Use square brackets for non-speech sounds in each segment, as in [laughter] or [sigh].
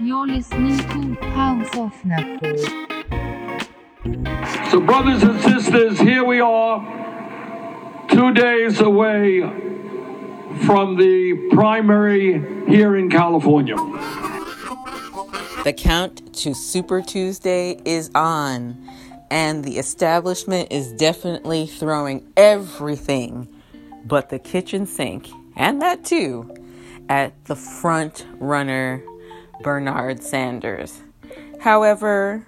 You're listening to House of Napo. So, brothers and sisters, here we are, two days away from the primary here in California. The count to Super Tuesday is on, and the establishment is definitely throwing everything but the kitchen sink, and that too, at the front runner, Bernard Sanders. However,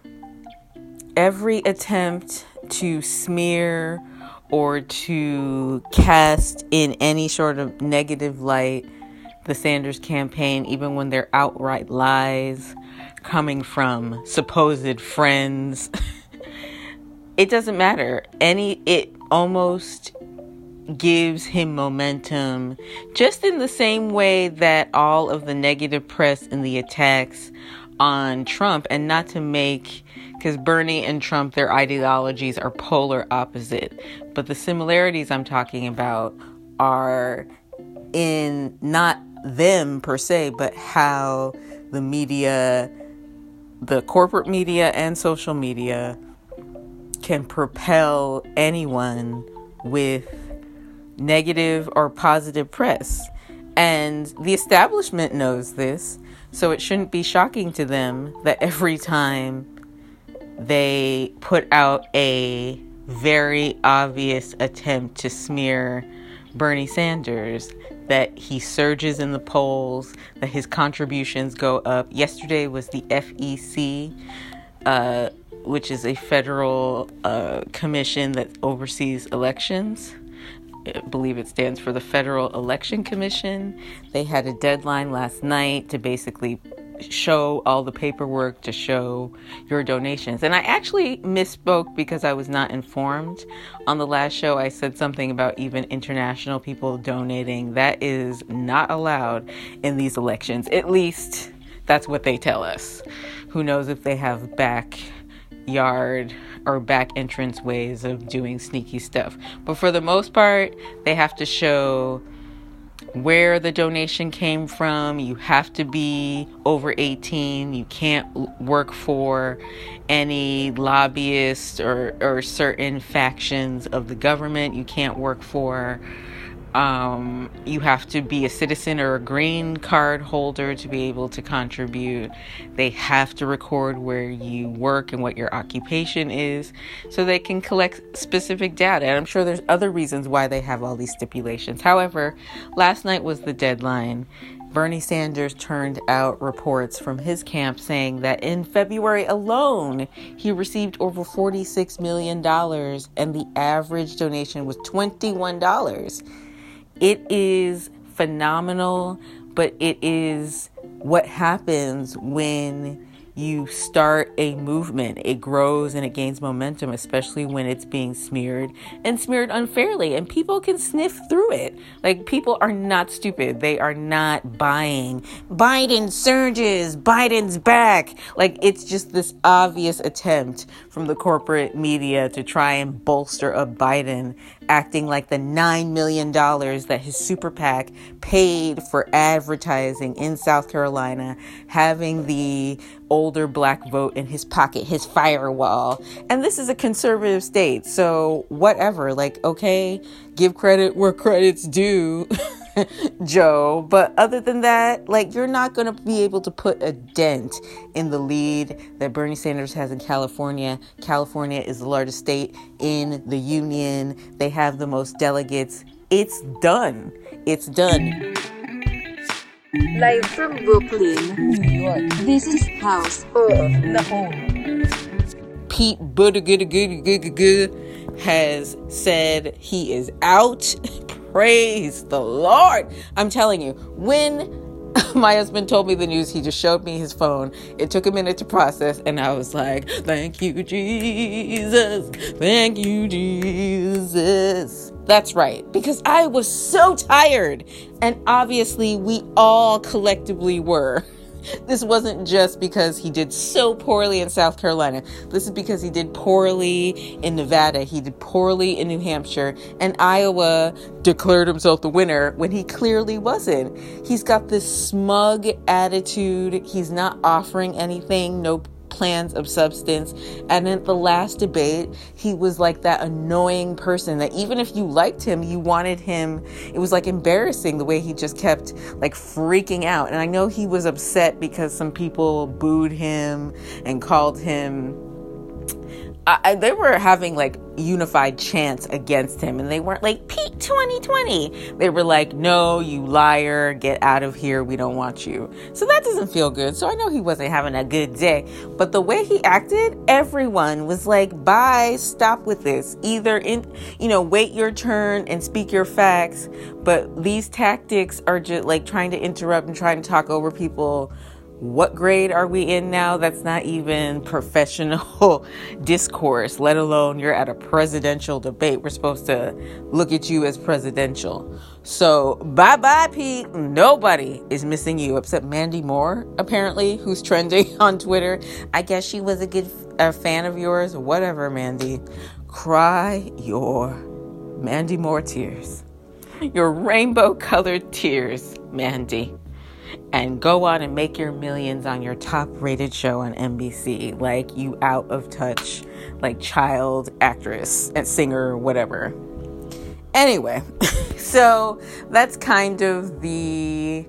every attempt to smear or to cast in any sort of negative light the Sanders campaign, even when they're outright lies coming from supposed friends. [laughs] it doesn't matter. Any, it almost gives him momentum just in the same way that all of the negative press and the attacks on Trump, and not to make because Bernie and Trump, their ideologies are polar opposite. But the similarities I'm talking about are in not them per se, but how the media, the corporate media and social media can propel anyone with negative or positive press. And the establishment knows this, so it shouldn't be shocking to them that every time they put out a very obvious attempt to smear Bernie Sanders, that he surges in the polls, that his contributions go up. Yesterday was the FEC, uh, which is a federal uh, commission that oversees elections. I believe it stands for the Federal Election Commission. They had a deadline last night to basically show all the paperwork to show your donations. And I actually misspoke because I was not informed. On the last show, I said something about even international people donating. That is not allowed in these elections. At least that's what they tell us. Who knows if they have backyard or back entrance ways of doing sneaky stuff. But for the most part, they have to show where the donation came from. You have to be over 18. You can't work for any lobbyists or, or certain factions of the government. You can't work for um, you have to be a citizen or a green card holder to be able to contribute. They have to record where you work and what your occupation is so they can collect specific data. And I'm sure there's other reasons why they have all these stipulations. However, last night was the deadline. Bernie Sanders turned out reports from his camp saying that in February alone, he received over $46 million and the average donation was $21. It is phenomenal, but it is what happens when you start a movement. It grows and it gains momentum, especially when it's being smeared and smeared unfairly. And people can sniff through it. Like, people are not stupid. They are not buying Biden surges, Biden's back. Like, it's just this obvious attempt from the corporate media to try and bolster a Biden acting like the $9 million that his super PAC paid for advertising in South Carolina, having the older black vote in his pocket, his firewall. And this is a conservative state, so whatever. Like, okay, give credit where credit's due. [laughs] Joe. But other than that, like you're not going to be able to put a dent in the lead that Bernie Sanders has in California. California is the largest state in the union. They have the most delegates. It's done. It's done. Live from Brooklyn, New York. This is House of Nahome. Pete Buttigieg has said he is out. [laughs] Praise the Lord. I'm telling you, when [laughs] my husband told me the news, he just showed me his phone. It took a minute to process, and I was like, Thank you, Jesus. Thank you, Jesus. That's right, because I was so tired. And obviously, we all collectively were. [laughs] this wasn't just because he did so poorly in South Carolina. This is because he did poorly in Nevada. He did poorly in New Hampshire. And Iowa declared himself the winner when he clearly wasn't. He's got this smug attitude. He's not offering anything, no plans of substance. And in the last debate, he was like that annoying person that even if you liked him, you wanted him. It was like embarrassing the way he just kept like freaking out. And I know he was upset because some people booed him and called him I, they were having like unified chants against him, and they weren't like Pete 2020. They were like, "No, you liar! Get out of here! We don't want you." So that doesn't feel good. So I know he wasn't having a good day, but the way he acted, everyone was like, "Bye! Stop with this. Either in, you know, wait your turn and speak your facts." But these tactics are just like trying to interrupt and trying to talk over people what grade are we in now? That's not even professional [laughs] discourse, let alone you're at a presidential debate. We're supposed to look at you as presidential. So, bye bye, Pete. Nobody is missing you except Mandy Moore, apparently, who's trending [laughs] on Twitter. I guess she was a good a fan of yours. Whatever, Mandy. Cry your Mandy Moore tears. Your rainbow colored tears, Mandy and go on and make your millions on your top rated show on NBC. Like you out of touch, like child actress and singer, whatever. Anyway, [laughs] so that's kind of the.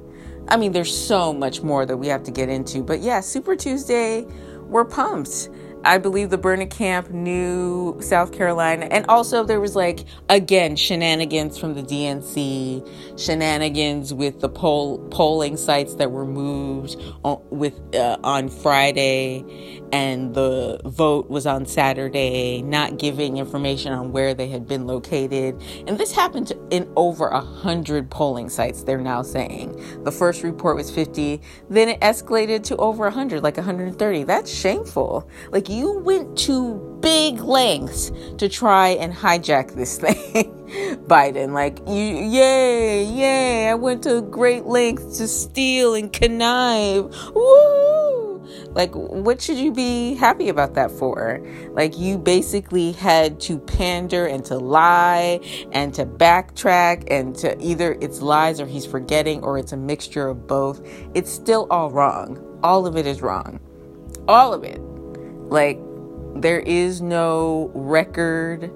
I mean, there's so much more that we have to get into, but yeah, Super Tuesday, we're pumped. I believe the Bernie camp knew South Carolina. And also, there was like, again, shenanigans from the DNC, shenanigans with the poll, polling sites that were moved on, with, uh, on Friday and the vote was on Saturday, not giving information on where they had been located. And this happened in over a hundred polling sites, they're now saying. The first report was 50, then it escalated to over 100, like 130. That's shameful. Like you went to big lengths to try and hijack this thing. [laughs] Biden, like you, yay, yay! I went to great lengths to steal and connive. Woo! Like, what should you be happy about that for? Like, you basically had to pander and to lie and to backtrack and to either it's lies or he's forgetting or it's a mixture of both. It's still all wrong. All of it is wrong. All of it. Like, there is no record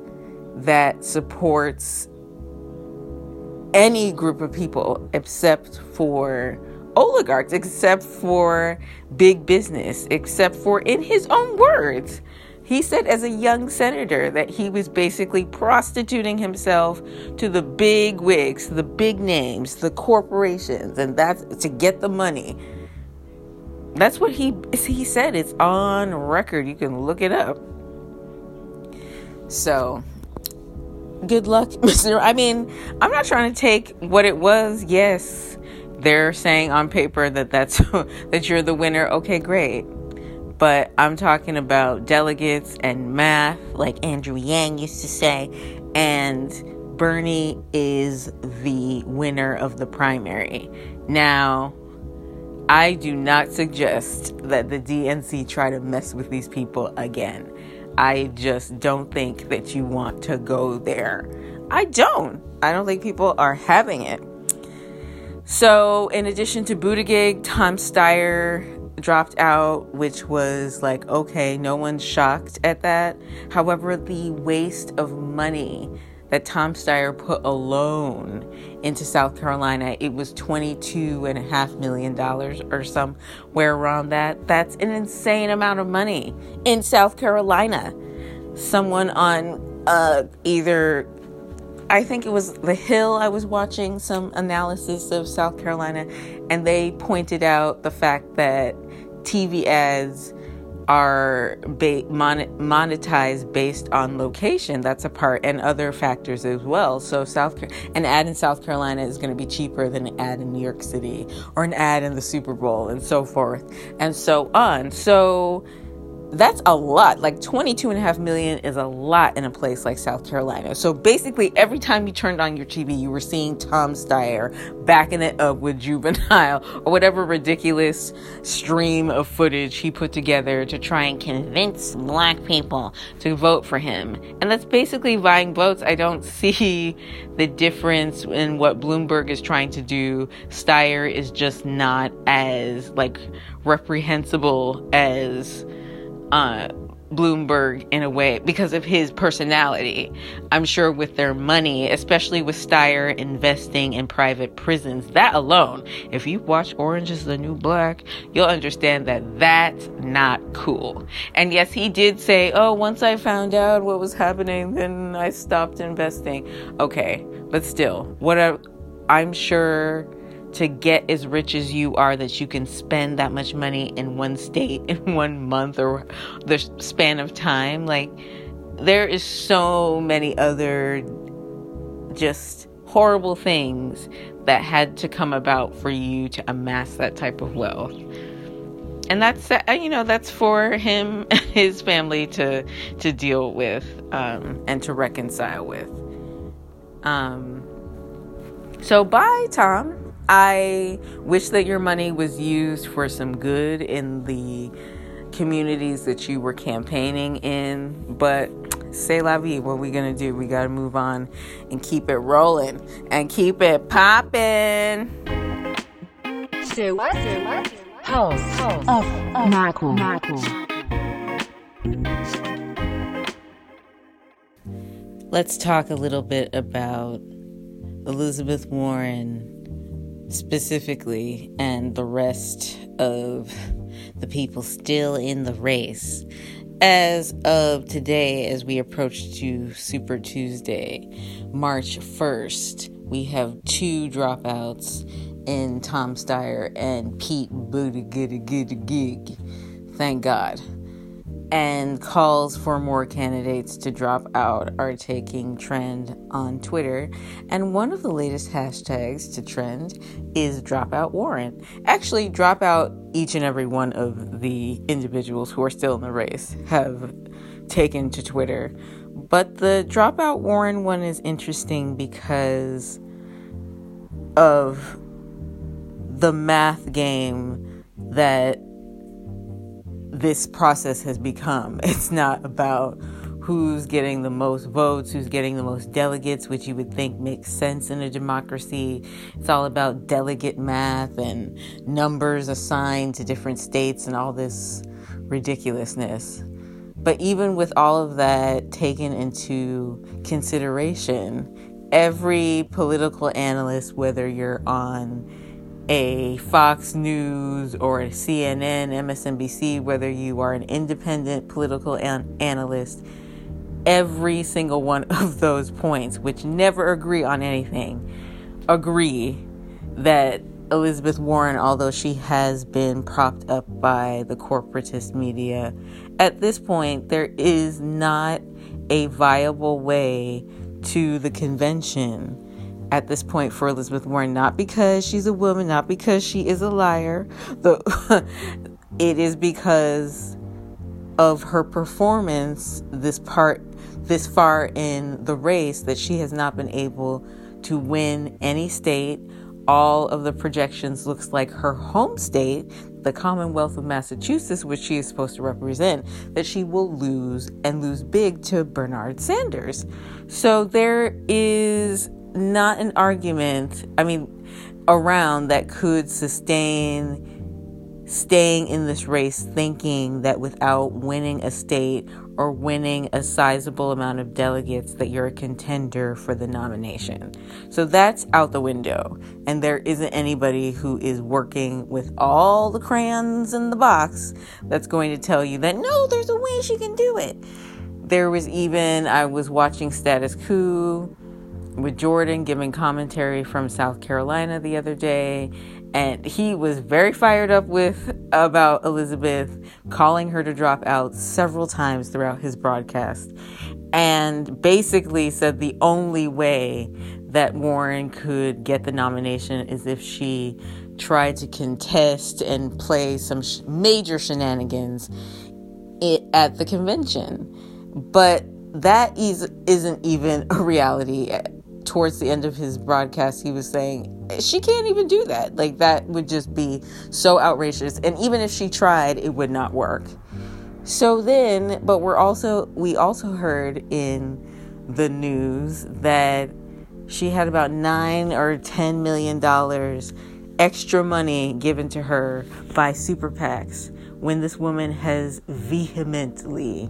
that supports any group of people except for oligarchs, except for big business, except for, in his own words, he said as a young senator that he was basically prostituting himself to the big wigs, the big names, the corporations, and that's to get the money. That's what he he said. It's on record. You can look it up. So, good luck, [laughs] Mr. I mean, I'm not trying to take what it was. Yes, they're saying on paper that that's [laughs] that you're the winner. Okay, great. But I'm talking about delegates and math, like Andrew Yang used to say, and Bernie is the winner of the primary. Now, I do not suggest that the DNC try to mess with these people again. I just don't think that you want to go there. I don't. I don't think people are having it. So, in addition to Buttigieg, Tom Steyer dropped out, which was like, okay, no one's shocked at that. However, the waste of money that Tom Steyer put alone into South Carolina, it was $22.5 million or somewhere around that. That's an insane amount of money in South Carolina. Someone on uh, either I think it was The Hill. I was watching some analysis of South Carolina, and they pointed out the fact that TV ads are ba- monetized based on location. That's a part, and other factors as well. So, South an ad in South Carolina is going to be cheaper than an ad in New York City, or an ad in the Super Bowl, and so forth, and so on. So that's a lot. Like 22 and a half million is a lot in a place like South Carolina. So basically, every time you turned on your TV, you were seeing Tom Steyer backing it up with Juvenile or whatever ridiculous stream of footage he put together to try and convince black people to vote for him. And that's basically buying votes. I don't [laughs] see the difference in what Bloomberg is trying to do. Steyer is just not as like reprehensible as uh, Bloomberg in a way because of his personality. I'm sure with their money, especially with Steyer investing in private prisons, that alone, if you watch Orange is the New Black, you'll understand that that's not cool. And yes, he did say, oh, once I found out what was happening, then I stopped investing. Okay, but still, what I'm sure to get as rich as you are that you can spend that much money in one state [laughs] in one month or the span of time. Like there is so many other just horrible things that had to come about for you to amass that type of wealth. And that's uh, you know that's for him [laughs] and his family to to deal with um, and to reconcile with. Um so bye tom I wish that your money was used for some good in the communities that you were campaigning in, but say la vie, what we gonna do? We gotta move on and keep it rolling and keep it popping. So what? So what? House, house of, of Marco. Marco. Let's talk a little bit about Elizabeth Warren specifically and the rest of the people still in the race. As of today, as we approach to Super Tuesday, March 1st, we have two dropouts in Tom Steyer and Pete Buttigieg. Thank God and calls for more candidates to drop out are taking trend on Twitter. And one of the latest hashtags to trend is dropout Warren. Actually, drop out each and every one of the individuals who are still in the race have taken to Twitter. But the dropout Warren one is interesting because of the math game that this process has become. [laughs] It's not about who's getting the most votes, who's getting the most delegates, which you would think makes sense in a democracy. It's all about delegate math and numbers assigned to different states and all this ridiculousness. But even with all of that taken into consideration, every political analyst, whether you're on a Fox News or a CNN, MSNBC, whether you are an independent political an- analyst, every single one [laughs] of those points, which never agree on anything, agree that Elizabeth Warren, although she has been propped up by the corporatist media, at this point, there is not a viable way to the convention at this point for Elizabeth Warren, not because she's a woman, not because she is a liar. The, [laughs] it is because of her performance this part this far in the race that she has not been able to win any state. All of the projections looks like her home state, the Commonwealth of Massachusetts, which she is supposed to represent, that she will lose and lose big to Bernard Sanders. So there is not an argument, I mean, around that could sustain staying in this race thinking that without winning a state or winning a sizable amount of delegates that you're a contender for the nomination. So that's out the window. And there isn't anybody who is working with all the crayons in the box that's going to tell you that no, there's a way she can do it. There was even I was watching Status Coup with Jordan giving commentary from South Carolina the other day, and he was very fired up with about Elizabeth, calling her to drop out several times throughout his broadcast, and basically said the only way that Warren could get the nomination is if she tried to contest and play some sh- major shenanigans it at the convention. But that is isn't even a reality. Towards the end of his broadcast, he was saying she can't even do that. Like that would just be so outrageous. And even if she tried, it would not work. So then, but we're also we also heard in the news that she had about nine or ten million dollars extra money given to her by super PACs when this woman has vehemently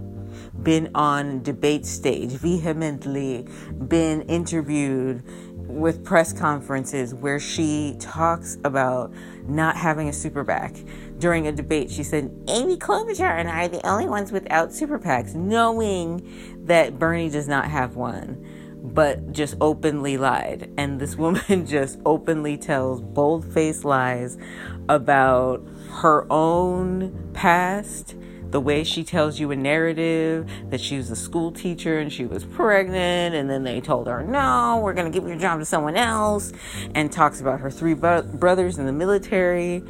been on debate stage, vehemently been interviewed with press conferences where she talks about not having a super PAC. During a debate, she said, Amy Klobuchar and I are the only ones without super PACs, knowing that Bernie does not have one, but just openly lied. And this [laughs] woman just openly tells bold faced lies about her own past the way she tells you a narrative that she was a school teacher and she was pregnant, and then they told her, no, we're going to give your job to someone else, and talks about her three bro- brothers in the military.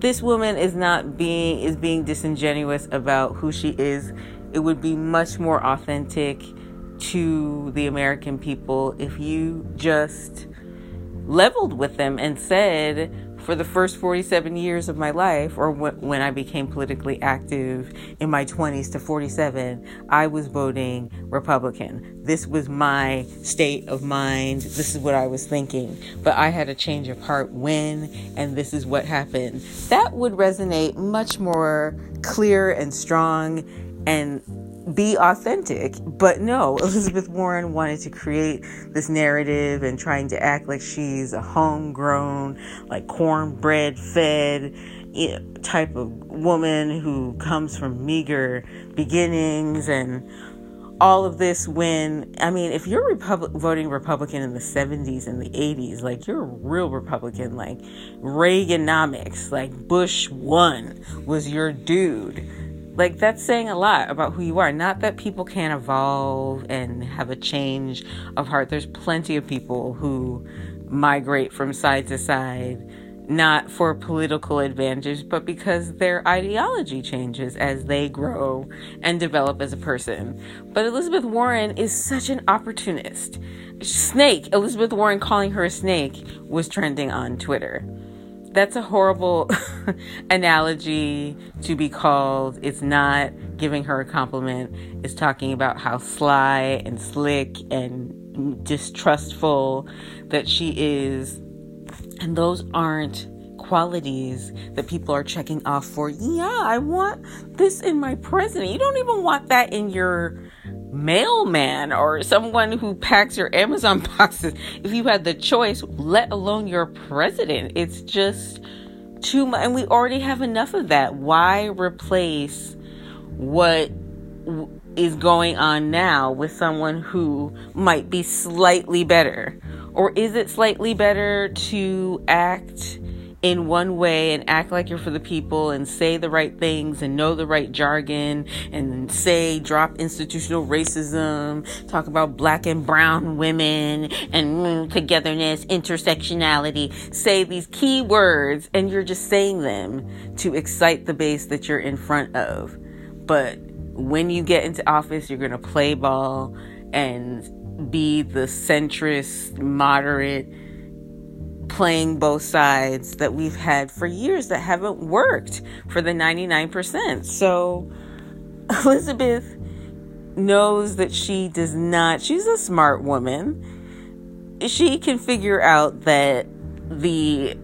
This woman is not being is being disingenuous about who she is. It would be much more authentic to the American people if you just leveled with them and said, for the first 47 years of my life, or when I became politically active in my 20s to 47, I was voting Republican. This was my state of mind. This is what I was thinking. But I had a change of heart when, and this is what happened. That would resonate much more clear and strong and be authentic. But no, [laughs] Elizabeth Warren wanted to create this narrative and trying to act like she's a homegrown, like cornbread fed type of woman who comes from meager beginnings and all of this when I mean if you're voting Republican in the 70s and the 80s like you're a real Republican like Reaganomics like Bush 1 was your dude like that's saying a lot about who you are. Not that people can't evolve and have a change of heart. There's plenty of people who migrate from side to side not for political advantage but because their ideology changes as they grow and develop as a person. But elizabeth warren is such an opportunist. Snake elizabeth warren calling her a snake was trending on twitter that's a horrible [laughs] analogy to be called. It's not giving her a compliment. It's talking about how sly and slick and distrustful that she is. And those aren't qualities that people are checking off for. Yeah, I want this in my president. You don't even want that in your mailman or someone who packs your Amazon [laughs] boxes if you had the choice, let alone your president. It's just too much. And we already have enough of that. Why replace what is going on now with someone who might be slightly better? Or is it slightly better to act? In one way and act like you're for the people and say the right things and know the right jargon and say drop institutional racism, talk about black and brown women and mm, togetherness, intersectionality, say these key words and you're just saying them to excite the base that you're in front of. But when you get into office, you're going to play ball and be the centrist, moderate, playing both sides that we've had for years that haven't worked for the 99%. So [laughs] Elizabeth knows that she does not, she's a smart woman. She can figure out that the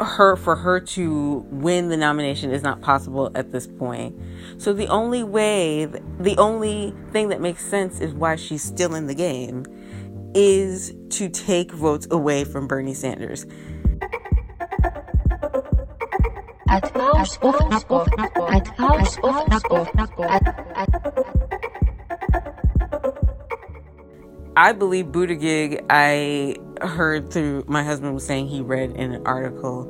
her for her to win the nomination is not possible at this point. So the only way, the only thing that makes sense is why she's still in the game is to take votes away from Bernie Sanders. At House of at House of I believe Buttigieg. I heard through my husband was saying he read in an article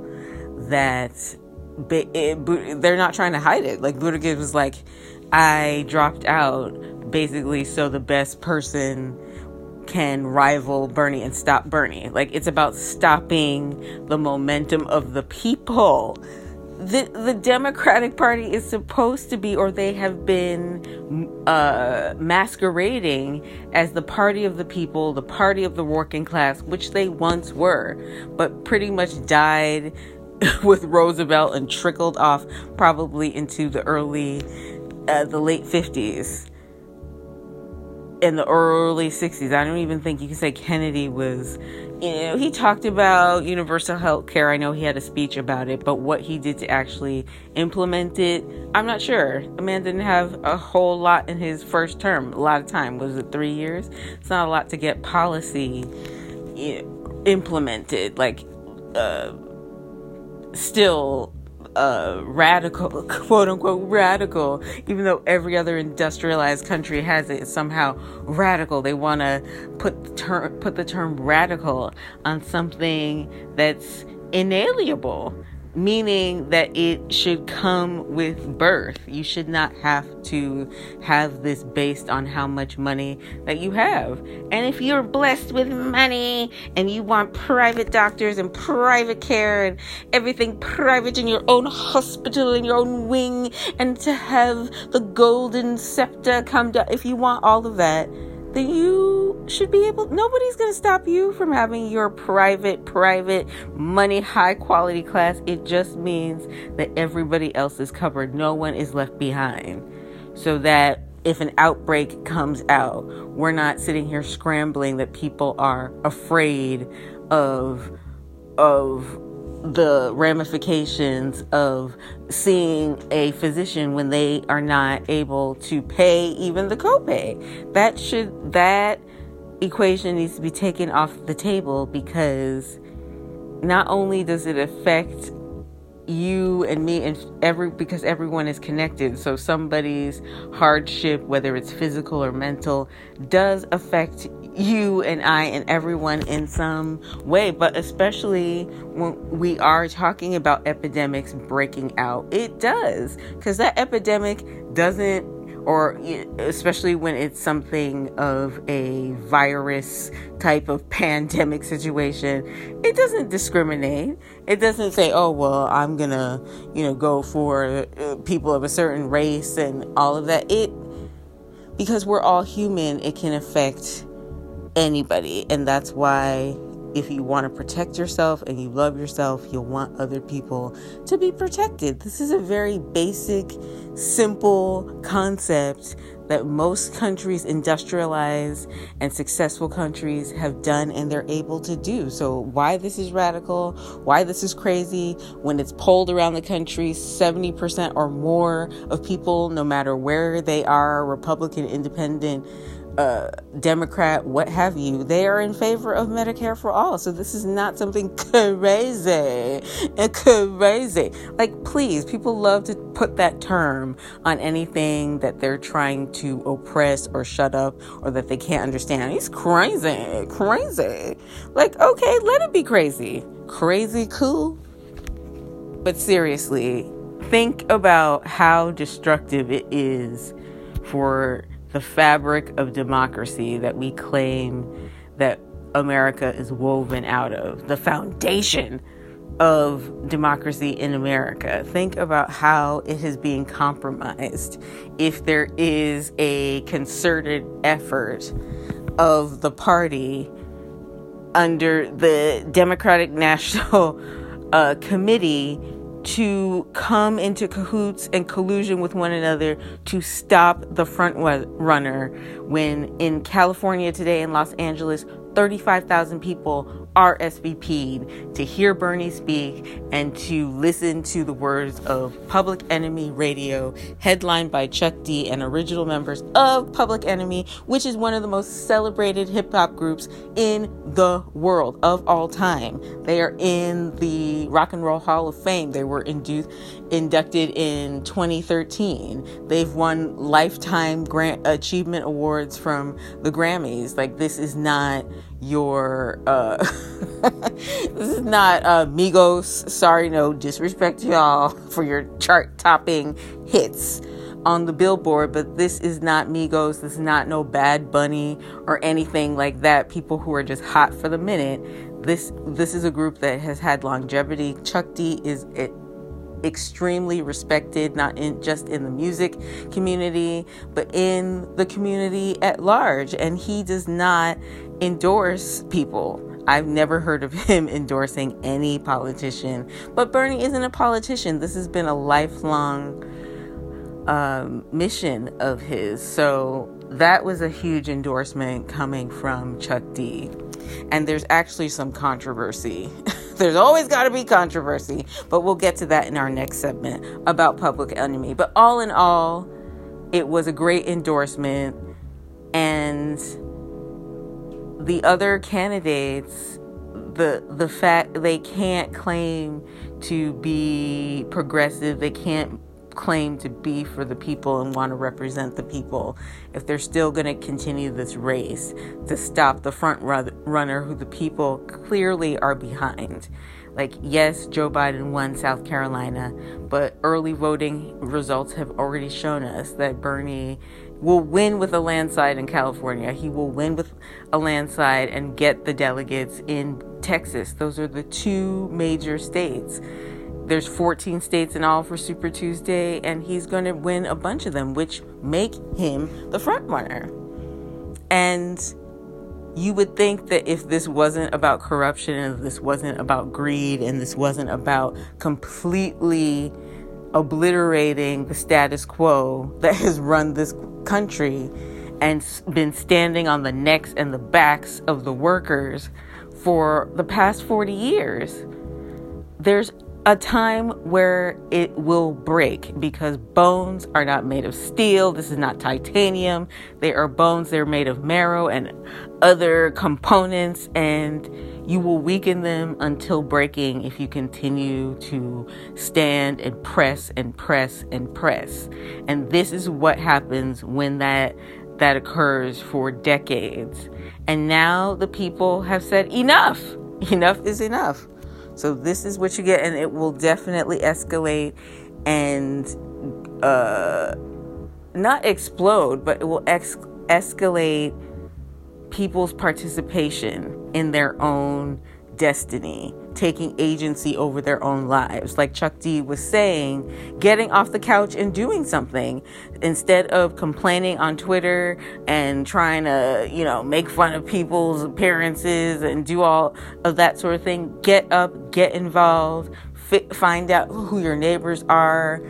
that eh, they're not trying to hide it. Like Buttigieg was like, I dropped out basically so the best person can rival Bernie and stop Bernie. Like it's about stopping the momentum of the people. the the Democratic Party is supposed to be, or they have been uh, masquerading as the party of the people, the party of the working class, which they once were, but pretty much died [laughs] with Roosevelt and trickled off probably into the early, uh, the late fifties. In the early 60s, I don't even think you can say Kennedy was you know, he talked about universal health care. I know he had a speech about it, but what he did to actually implement it, I'm not sure. The man didn't have a whole lot in his first term. A lot of time. Was it three years? It's not a lot to get policy implemented. Like, uh, still uh, radical, [laughs] quote unquote, radical, even though every other industrialized country has it, somehow radical. They want to put the term, put the term radical on something that's inalienable meaning that it should come with birth. You should not have to have this based on how much money that you have. And if you're blessed with money and you want private doctors and private care and everything private in your own hospital in your own wing and to have the golden scepter come down, if you want all of that, then you should be able nobody's going to stop you from having your private private money high quality class. It just means that everybody else is covered. No one is left behind. So that if an outbreak comes out we're not sitting here scrambling that people are afraid of of the ramifications of seeing a physician when they are not able to pay even the copay. That should that equation needs to be taken off the table because not only does it affect you and me and every because everyone is connected so somebody's hardship whether it's physical or mental does affect you and I and everyone in some way, but especially when we are talking about epidemics breaking out, it does because that epidemic doesn't, or especially when it's something of a virus type of pandemic situation, it doesn't discriminate. It doesn't say, oh, well, I'm gonna, you know, go for uh, people of a certain race and all of that. It, because we're all human, it can affect anybody. And that's why if you want to protect yourself and you love yourself, you'll want other people to be protected. This is a very basic, simple concept that most countries, industrialized and successful countries, have done and they're able to do. So, why this is radical, why this is crazy, when it's polled around the country, 70% or more of people, no matter where they are, Republican, Independent, uh, Democrat, what have you, they are in favor of Medicare for all. So this is not something [laughs] crazy and crazy. Like, please, people love to put that term on anything that they're trying to oppress or shut up or that they can't understand. It's crazy, crazy. Like, okay, let it be crazy. Crazy cool. But seriously, think about how destructive it is for the fabric of democracy that we claim that America is woven out of, the foundation of democracy in America. Think about how it is being compromised if there is a concerted effort of the party under the Democratic National [laughs] uh, Committee to come into cahoots and collusion with one another to stop the front runner when in California today in Los Angeles 35,000 people RSVP'd to hear Bernie speak and to listen to the words of Public Enemy Radio, headlined by Chuck D and original members of Public Enemy, which is one of the most celebrated hip hop groups in the world of all time. They are in the Rock and Roll Hall of Fame. They were indu- inducted in 2013. They've won lifetime grant achievement awards from the Grammys. Like, this is not your uh [laughs] this is not uh Migos. Sorry no disrespect to y'all [laughs] for your chart topping hits on the billboard but this is not Migos. This is not no bad bunny or anything like that. People who are just hot for the minute. This this is a group that has had longevity. Chuck D is it extremely respected, not in just in the music community, but in the community at large. And he does not endorse people. I've never heard of [laughs] him endorsing any politician. But Bernie isn't a politician. This has been a lifelong um, mission of his. So that was a huge endorsement coming from Chuck D. And there's actually some controversy. [laughs] there's always got to be controversy, but we'll get to that in our next segment about Public Enemy. But all in all, it was a great endorsement. And the other candidates, the the fact they can't claim to be progressive, they can't claim to be for the people and want to represent the people if they're still going to continue this race to stop the front runner who the people clearly are behind. Like, yes, Joe Biden won South Carolina, but early voting results have already shown us that Bernie will win with a landslide in California. He will win with a landslide and get the delegates in Texas. Those are the two major states there's 14 states in all for Super Tuesday, and he's going to win a bunch of them, which make him the front runner. And you would think that if this wasn't about corruption and this wasn't about greed and this wasn't about completely obliterating the status quo that has run this country and been standing on the necks and the backs of the workers for the past 40 years, there's a time where it will break because bones are not made of steel. This is not titanium. They are bones. They're made of marrow and other components, and you will weaken them until breaking if you continue to stand and press and press and press. And this is what happens when that that occurs for decades. And now the people have said enough. Enough is enough. So this is what you get, and it will definitely escalate and uh, not explode, but it will ex- escalate people's participation in their own destiny, taking agency over their own lives. Like Chuck D was saying, getting off the couch and doing something instead of complaining on Twitter and trying to, you know, make fun of people's appearances and do all of that sort of thing. Get up, get involved, find out who your neighbors are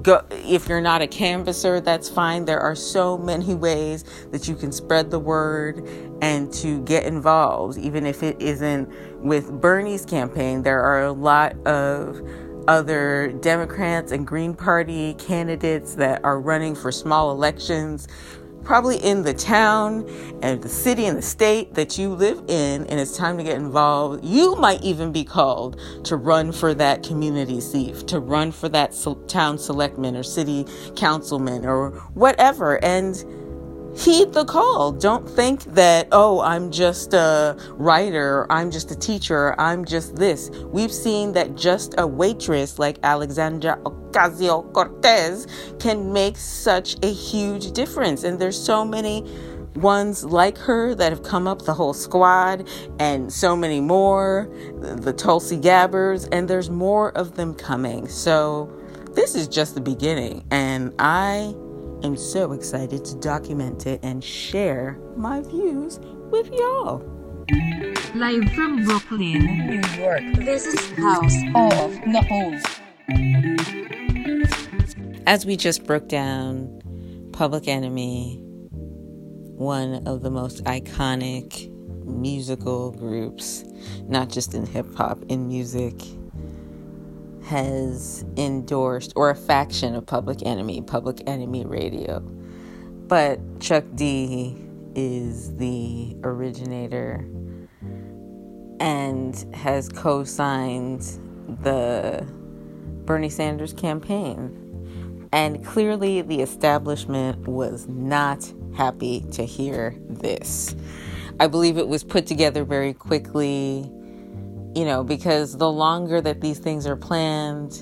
go if you're not a canvasser that's fine. There are so many ways that you can spread the word and to get involved even if it isn't with Bernie's campaign. There are a lot of other Democrats and Green Party candidates that are running for small elections probably in the town and the city and the state that you live in, and it's time to get involved. You might even be called to run for that community seat, to run for that town selectman or city councilman or whatever. And heed the call. Don't think that, oh, I'm just a writer, I'm just a teacher, I'm just this. We've seen that just a waitress like Alexandria Ocasio Cortez can make such a huge difference. And there's so many ones like her that have come up, the whole squad, and so many more, the Tulsi Gabbards, and there's more of them coming. So this is just the beginning. And I am so excited to document it and share my views with y'all. Live from Brooklyn, New York, this is House of Nahul. As we just broke down, Public Enemy, one of the most iconic musical groups, not just in hip hop, in music has endorsed, or a faction of Public Enemy, Public Enemy Radio. But Chuck D is the originator and has co signed the Bernie Sanders campaign. And clearly, the establishment was not happy to hear this. I believe it was put together very quickly you know, because the longer that these things are planned,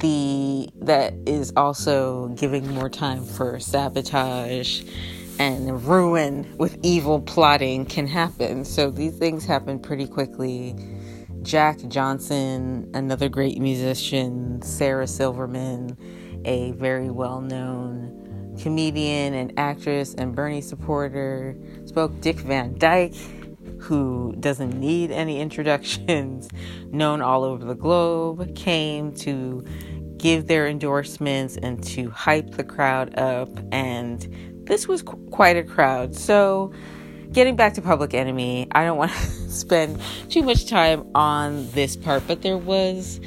the that is also giving more time for sabotage and ruin with evil plotting can happen. So these things happen pretty quickly. Jack Johnson, another great musician, Sarah Silverman, a very well known comedian and actress and Bernie supporter, spoke Dick Van Dyke, who doesn't need any introductions, [laughs] known all over the globe, came to give their endorsements and to hype the crowd up. And this was qu- quite a crowd. So, getting back to Public Enemy, I don't want to [laughs] spend too much time on this part, but there was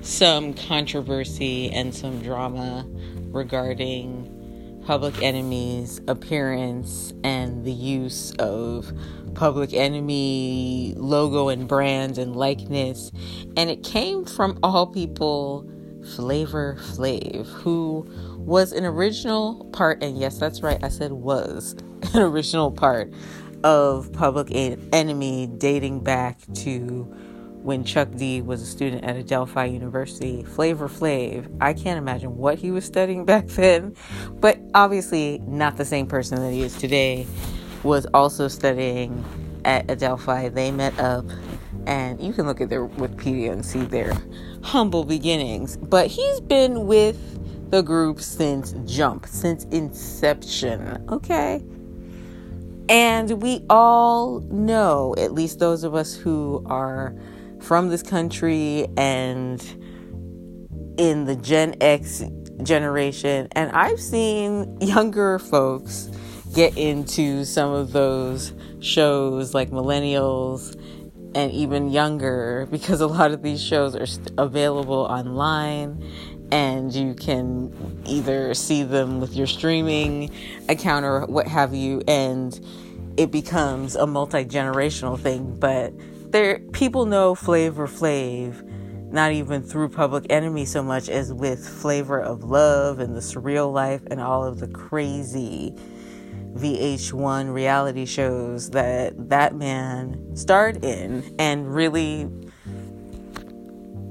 some controversy and some drama regarding Public Enemy's appearance and the use of Public Enemy logo and brand and likeness. And it came from all people Flavor Flav, who was an original part, and yes, that's right, I said was [laughs] an original part of Public Enemy dating back to when Chuck D was a student at Adelphi University. Flavor Flav, I can't imagine what he was studying [laughs] back then, but obviously not the same person that he is today, was also studying at Adelphi. They met up, and you can look at their Wikipedia and see their humble beginnings. But he's been with the group since jump, since inception, okay? And we all know, at least those of us who are from this country and in the Gen X generation, and I've seen younger folks get into some of those shows like millennials and even younger because a lot of these shows are available online and you can either see them with your streaming account or what have you. And it becomes a multi-generational thing but there people know flavor flav not even through public enemy so much as with flavor of love and the surreal life and all of the crazy VH1 reality shows that that man starred in and really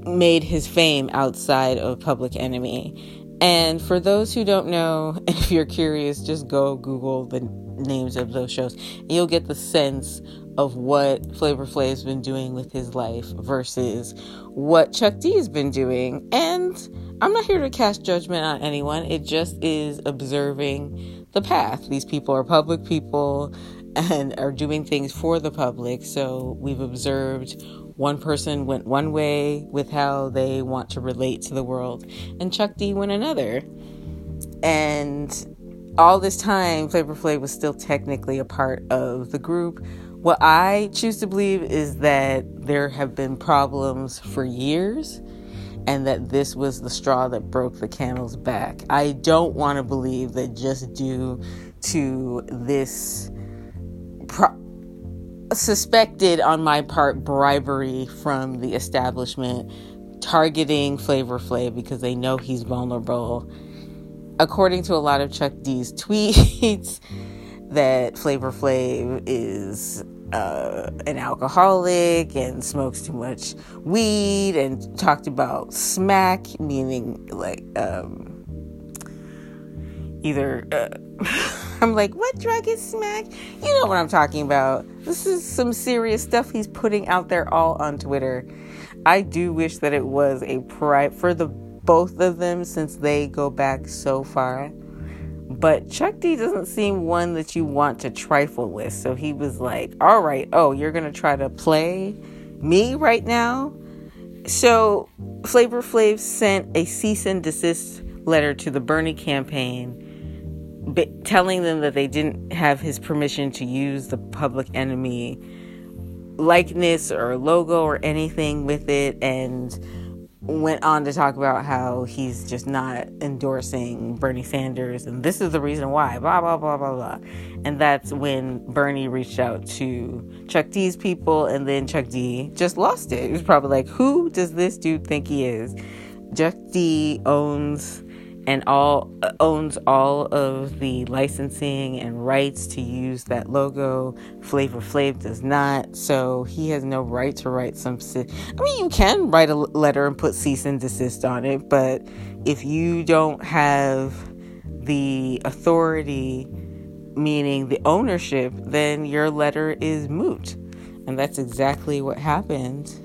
made his fame outside of Public Enemy. And for those who don't know, [laughs] if you're curious, just go Google the names of those shows. And you'll get the sense of what Flavor Flav's been doing with his life versus what Chuck D has been doing. And I'm not here to cast judgment on anyone. It just is observing the path. These people are public people and are doing things for the public. So we've observed one person went one way with how they want to relate to the world, and Chuck D went another. And all this time, Flavor Flav was still technically a part of the group. What I choose to believe is that there have been problems for years and that this was the straw that broke the camel's back. I don't want to believe that just due to this pro- suspected on my part bribery from the establishment targeting Flavor Flav because they know he's vulnerable. According to a lot of Chuck D's [laughs] tweets, that Flavor Flav is uh, an alcoholic and smokes too much weed and talked about smack, meaning like um, either. Uh, [laughs] I'm like, what drug is smack? You know what I'm talking about. This is some serious stuff he's putting out there all on Twitter. I do wish that it was a pride for the both of them since they go back so far. But Chuck D doesn't seem one that you want to trifle with. So he was like, all right, oh, you're going to try to play me right now? So Flavor Flav sent a cease and desist letter to the Bernie campaign telling them that they didn't have his permission to use the public enemy likeness or logo or anything with it and went on to talk about how he's just not endorsing Bernie Sanders and this is the reason why blah blah blah blah blah and that's when Bernie reached out to Chuck D's people and then Chuck D just lost it. He was probably like who does this dude think he is? Chuck D owns and all uh, owns all of the licensing and rights to use that logo. Flavor Flav does not, so he has no right to write some. I mean, you can write a letter and put cease and desist on it, but if you don't have the authority, meaning the ownership, then your letter is moot, and that's exactly what happened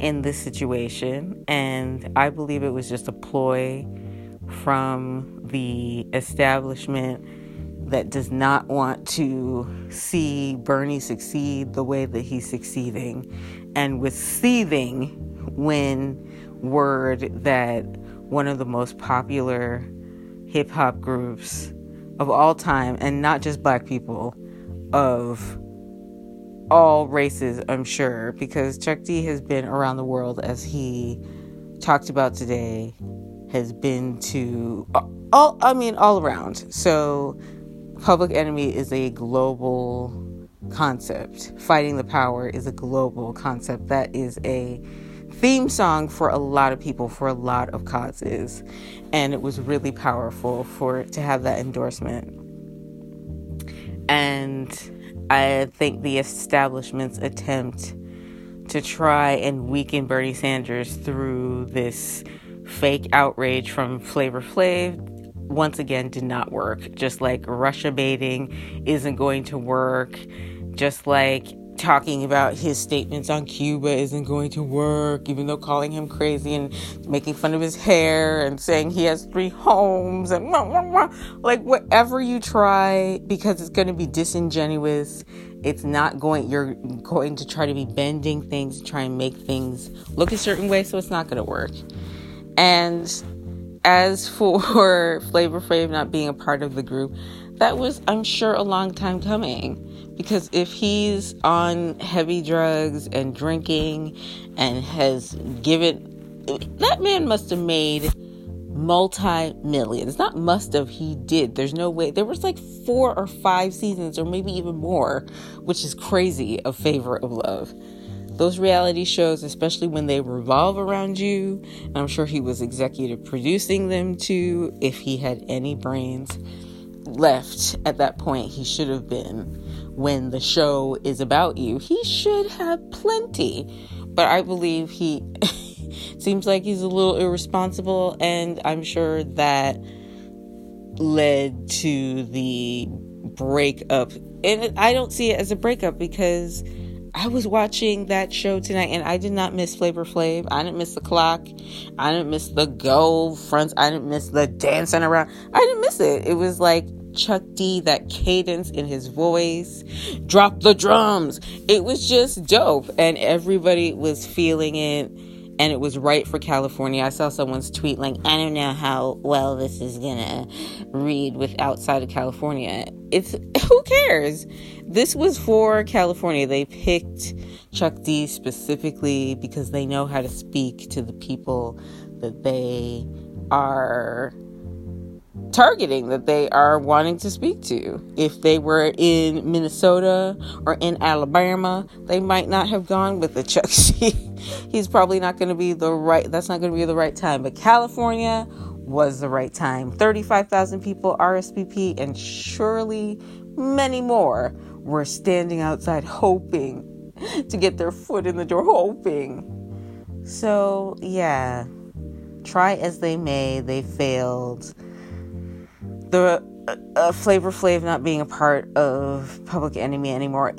in this situation, and I believe it was just a ploy from the establishment that does not want to see Bernie succeed the way that he's succeeding, and with seething when word that one of the most popular hip hop groups of all time, and not just black people, of all races, I'm sure, because Chuck D has been around the world as he talked about today, has been to all, I mean, all around. So, Public Enemy is a global concept. Fighting the Power is a global concept. That is a theme song for a lot of people, for a lot of causes. And it was really powerful for to have that endorsement. And I think the establishment's attempt to try and weaken Bernie Sanders through this fake outrage from Flavor Flav once again did not work. Just like Russia baiting isn't going to work. Just like talking about his statements on Cuba isn't going to work, even though calling him crazy and making fun of his hair and saying he has three homes and like whatever you try, because it's going to be disingenuous. It's not going, you're going to try to be bending things, try and make things look a certain way, so it's not going to work. And as for [laughs] Flavor Flav not being a part of the group, that was, I'm sure, a long time coming. Because if he's on heavy drugs and drinking and has given, that man must have made multi millions. Not must have, he did. There's no way. There was like four or five seasons, or maybe even more, which is crazy, of Flavor of Love those reality shows, especially when they revolve around you, I'm sure he was executive producing them too. If he had any brains left at that point, he should have been. When the show is about you, he should have plenty. But I believe he [laughs] seems like he's a little irresponsible, and I'm sure that led to the breakup. And I don't see it as a breakup because I was watching that show tonight and I did not miss Flavor Flav. I didn't miss the clock. I didn't miss the go fronts. I didn't miss the dancing around. I didn't miss it. It was like Chuck D, that cadence in his voice, drop the drums. It was just dope and everybody was feeling it and it was right for California. I saw someone's tweet like, I don't know how well this is gonna read with outside of California. It's [laughs] who cares? This was for California. They picked Chuck D specifically because they know how to speak to the people that they are targeting that they are wanting to speak to. If they were in Minnesota or in Alabama, they might not have gone with the Chuck [laughs] D. He's probably not going to be the right, that's not going to be the right time. But California was the right time. 35,000 people RSVP, and surely many more were standing outside hoping to get their foot in the door, hoping. So, yeah, try as they may, they failed the uh, uh, Flavor Flav not being a part of Public Enemy anymore,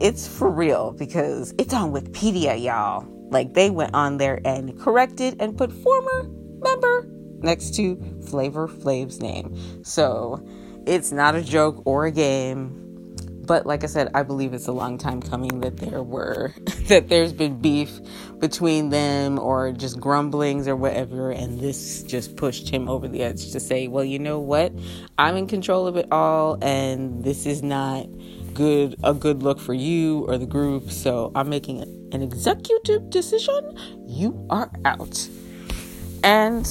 it's for real because it's on Wikipedia, y'all. Like they went on there and corrected and put former member next to Flavor Flav's name. So it's not a joke or a game. But like I said, I believe it's a long time coming that there were [laughs] that there's been beef between them or just grumblings or whatever and this just pushed him over the edge to say, "Well, you know what? I'm in control of it all and this is not good a good look for you or the group, so I'm making an executive decision. You are out." And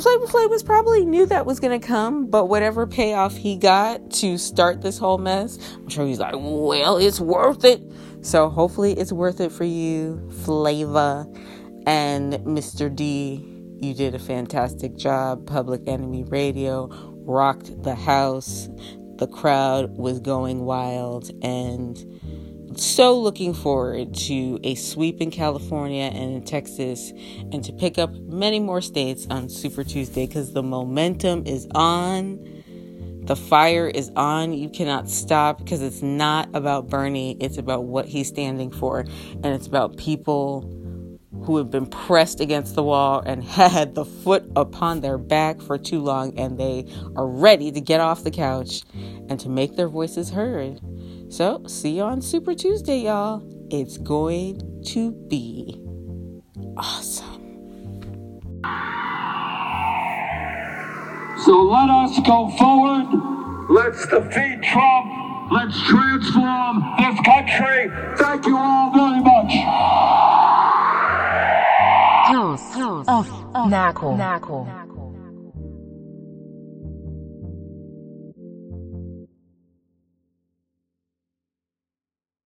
Flavor Flav was probably knew that was gonna come, but whatever payoff he got to start this whole mess, I'm sure he's like, well, it's worth it. So hopefully it's worth it for you, Flavor and Mr. D. You did a fantastic job. Public Enemy Radio rocked the house. The crowd was going wild and so looking forward to a sweep in California and in Texas and to pick up many more states on Super Tuesday because the momentum is on. The fire is on. You cannot stop because it's not about Bernie. It's about what he's standing for. And it's about people who have been pressed against the wall and [laughs] had the foot upon their back for too long, and they are ready to get off the couch and to make their voices heard. So, see you on Super Tuesday, y'all. It's going to be awesome. So let us go forward. Let's defeat Trump. Let's transform this country. Thank you all very much. House, house of, of Knuckle. Knuckle.